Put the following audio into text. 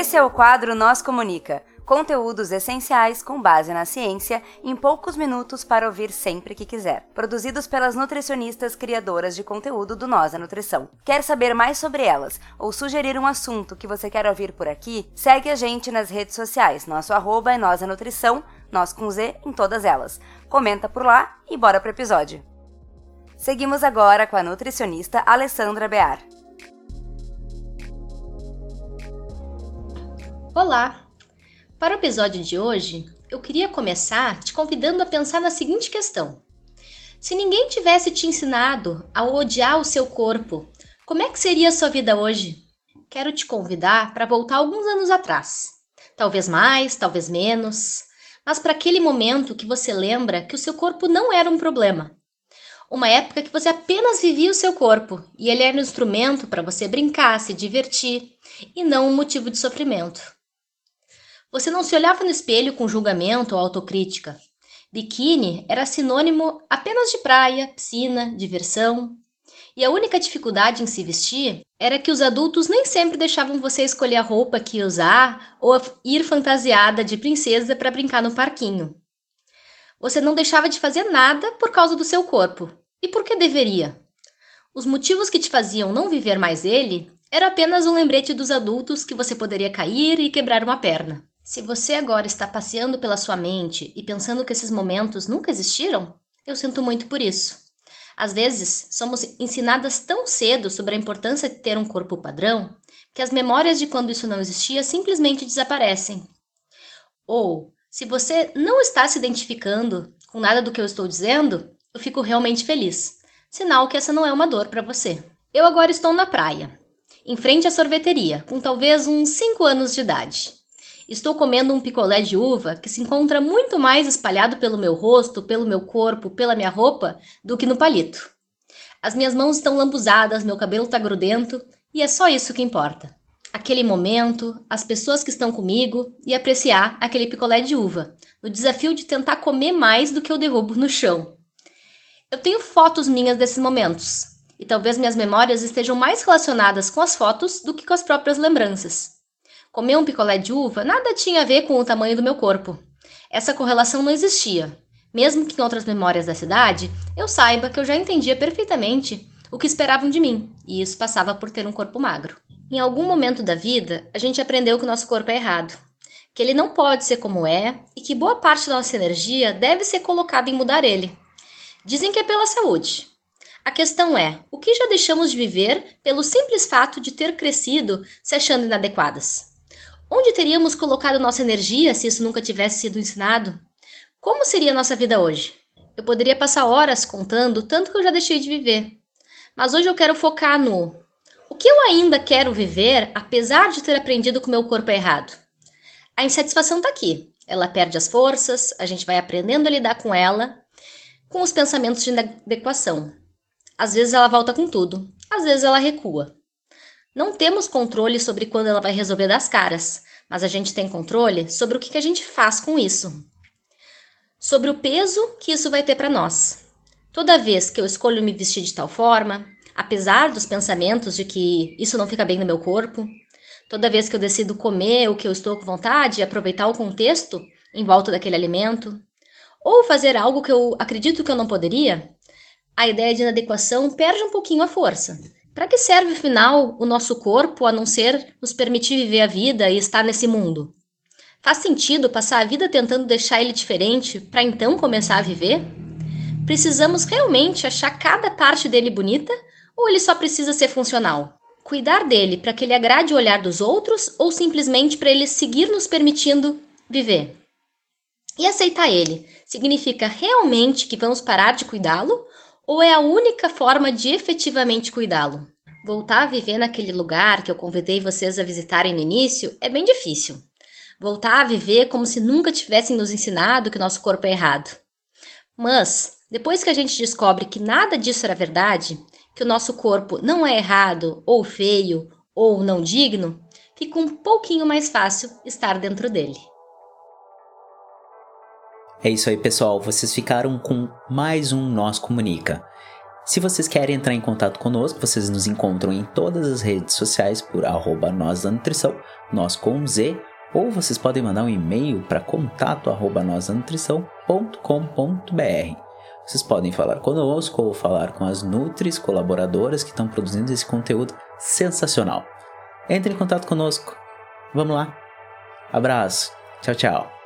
Esse é o quadro Nós Comunica. Conteúdos essenciais com base na ciência em poucos minutos para ouvir sempre que quiser. Produzidos pelas nutricionistas criadoras de conteúdo do Nós a Nutrição. Quer saber mais sobre elas ou sugerir um assunto que você quer ouvir por aqui? Segue a gente nas redes sociais. Nosso arroba é Nós a Nutrição, nós com Z em todas elas. Comenta por lá e bora pro episódio. Seguimos agora com a nutricionista Alessandra Bear. Olá! Para o episódio de hoje, eu queria começar te convidando a pensar na seguinte questão: se ninguém tivesse te ensinado a odiar o seu corpo, como é que seria a sua vida hoje? Quero te convidar para voltar alguns anos atrás. Talvez mais, talvez menos, mas para aquele momento que você lembra que o seu corpo não era um problema. Uma época que você apenas vivia o seu corpo e ele era um instrumento para você brincar, se divertir e não um motivo de sofrimento. Você não se olhava no espelho com julgamento ou autocrítica. Biquíni era sinônimo apenas de praia, piscina, diversão. E a única dificuldade em se vestir era que os adultos nem sempre deixavam você escolher a roupa que ia usar ou ir fantasiada de princesa para brincar no parquinho. Você não deixava de fazer nada por causa do seu corpo. E por que deveria? Os motivos que te faziam não viver mais ele era apenas um lembrete dos adultos que você poderia cair e quebrar uma perna. Se você agora está passeando pela sua mente e pensando que esses momentos nunca existiram, eu sinto muito por isso. Às vezes, somos ensinadas tão cedo sobre a importância de ter um corpo padrão que as memórias de quando isso não existia simplesmente desaparecem. Ou, se você não está se identificando com nada do que eu estou dizendo, eu fico realmente feliz. Sinal que essa não é uma dor para você. Eu agora estou na praia, em frente à sorveteria, com talvez uns 5 anos de idade. Estou comendo um picolé de uva que se encontra muito mais espalhado pelo meu rosto, pelo meu corpo, pela minha roupa, do que no palito. As minhas mãos estão lambuzadas, meu cabelo está grudento e é só isso que importa. Aquele momento, as pessoas que estão comigo e apreciar aquele picolé de uva, no desafio de tentar comer mais do que eu derrubo no chão. Eu tenho fotos minhas desses momentos, e talvez minhas memórias estejam mais relacionadas com as fotos do que com as próprias lembranças. Comer um picolé de uva nada tinha a ver com o tamanho do meu corpo. Essa correlação não existia. Mesmo que em outras memórias da cidade, eu saiba que eu já entendia perfeitamente o que esperavam de mim, e isso passava por ter um corpo magro. Em algum momento da vida, a gente aprendeu que o nosso corpo é errado, que ele não pode ser como é e que boa parte da nossa energia deve ser colocada em mudar ele. Dizem que é pela saúde. A questão é: o que já deixamos de viver pelo simples fato de ter crescido se achando inadequadas? Onde teríamos colocado nossa energia se isso nunca tivesse sido ensinado? Como seria nossa vida hoje? Eu poderia passar horas contando tanto que eu já deixei de viver. Mas hoje eu quero focar no o que eu ainda quero viver, apesar de ter aprendido que o meu corpo é errado. A insatisfação está aqui. Ela perde as forças, a gente vai aprendendo a lidar com ela, com os pensamentos de inadequação. Às vezes ela volta com tudo, às vezes ela recua. Não temos controle sobre quando ela vai resolver das caras, mas a gente tem controle sobre o que a gente faz com isso. Sobre o peso que isso vai ter para nós. Toda vez que eu escolho me vestir de tal forma, apesar dos pensamentos de que isso não fica bem no meu corpo, toda vez que eu decido comer o que eu estou com vontade e aproveitar o contexto em volta daquele alimento, ou fazer algo que eu acredito que eu não poderia, a ideia de inadequação perde um pouquinho a força. Para que serve, afinal, o nosso corpo a não ser nos permitir viver a vida e estar nesse mundo? Faz sentido passar a vida tentando deixar ele diferente para então começar a viver? Precisamos realmente achar cada parte dele bonita ou ele só precisa ser funcional? Cuidar dele para que ele agrade o olhar dos outros ou simplesmente para ele seguir nos permitindo viver? E aceitar ele significa realmente que vamos parar de cuidá-lo ou é a única forma de efetivamente cuidá-lo? Voltar a viver naquele lugar que eu convidei vocês a visitarem no início é bem difícil. Voltar a viver como se nunca tivessem nos ensinado que nosso corpo é errado. Mas, depois que a gente descobre que nada disso era verdade, que o nosso corpo não é errado, ou feio, ou não digno, fica um pouquinho mais fácil estar dentro dele. É isso aí, pessoal. Vocês ficaram com mais um Nós Comunica. Se vocês querem entrar em contato conosco, vocês nos encontram em todas as redes sociais por arroba nós da nutrição, nós com Z, ou vocês podem mandar um e-mail para contato arroba Vocês podem falar conosco ou falar com as Nutris colaboradoras que estão produzindo esse conteúdo sensacional. Entre em contato conosco. Vamos lá. Abraço. Tchau, tchau.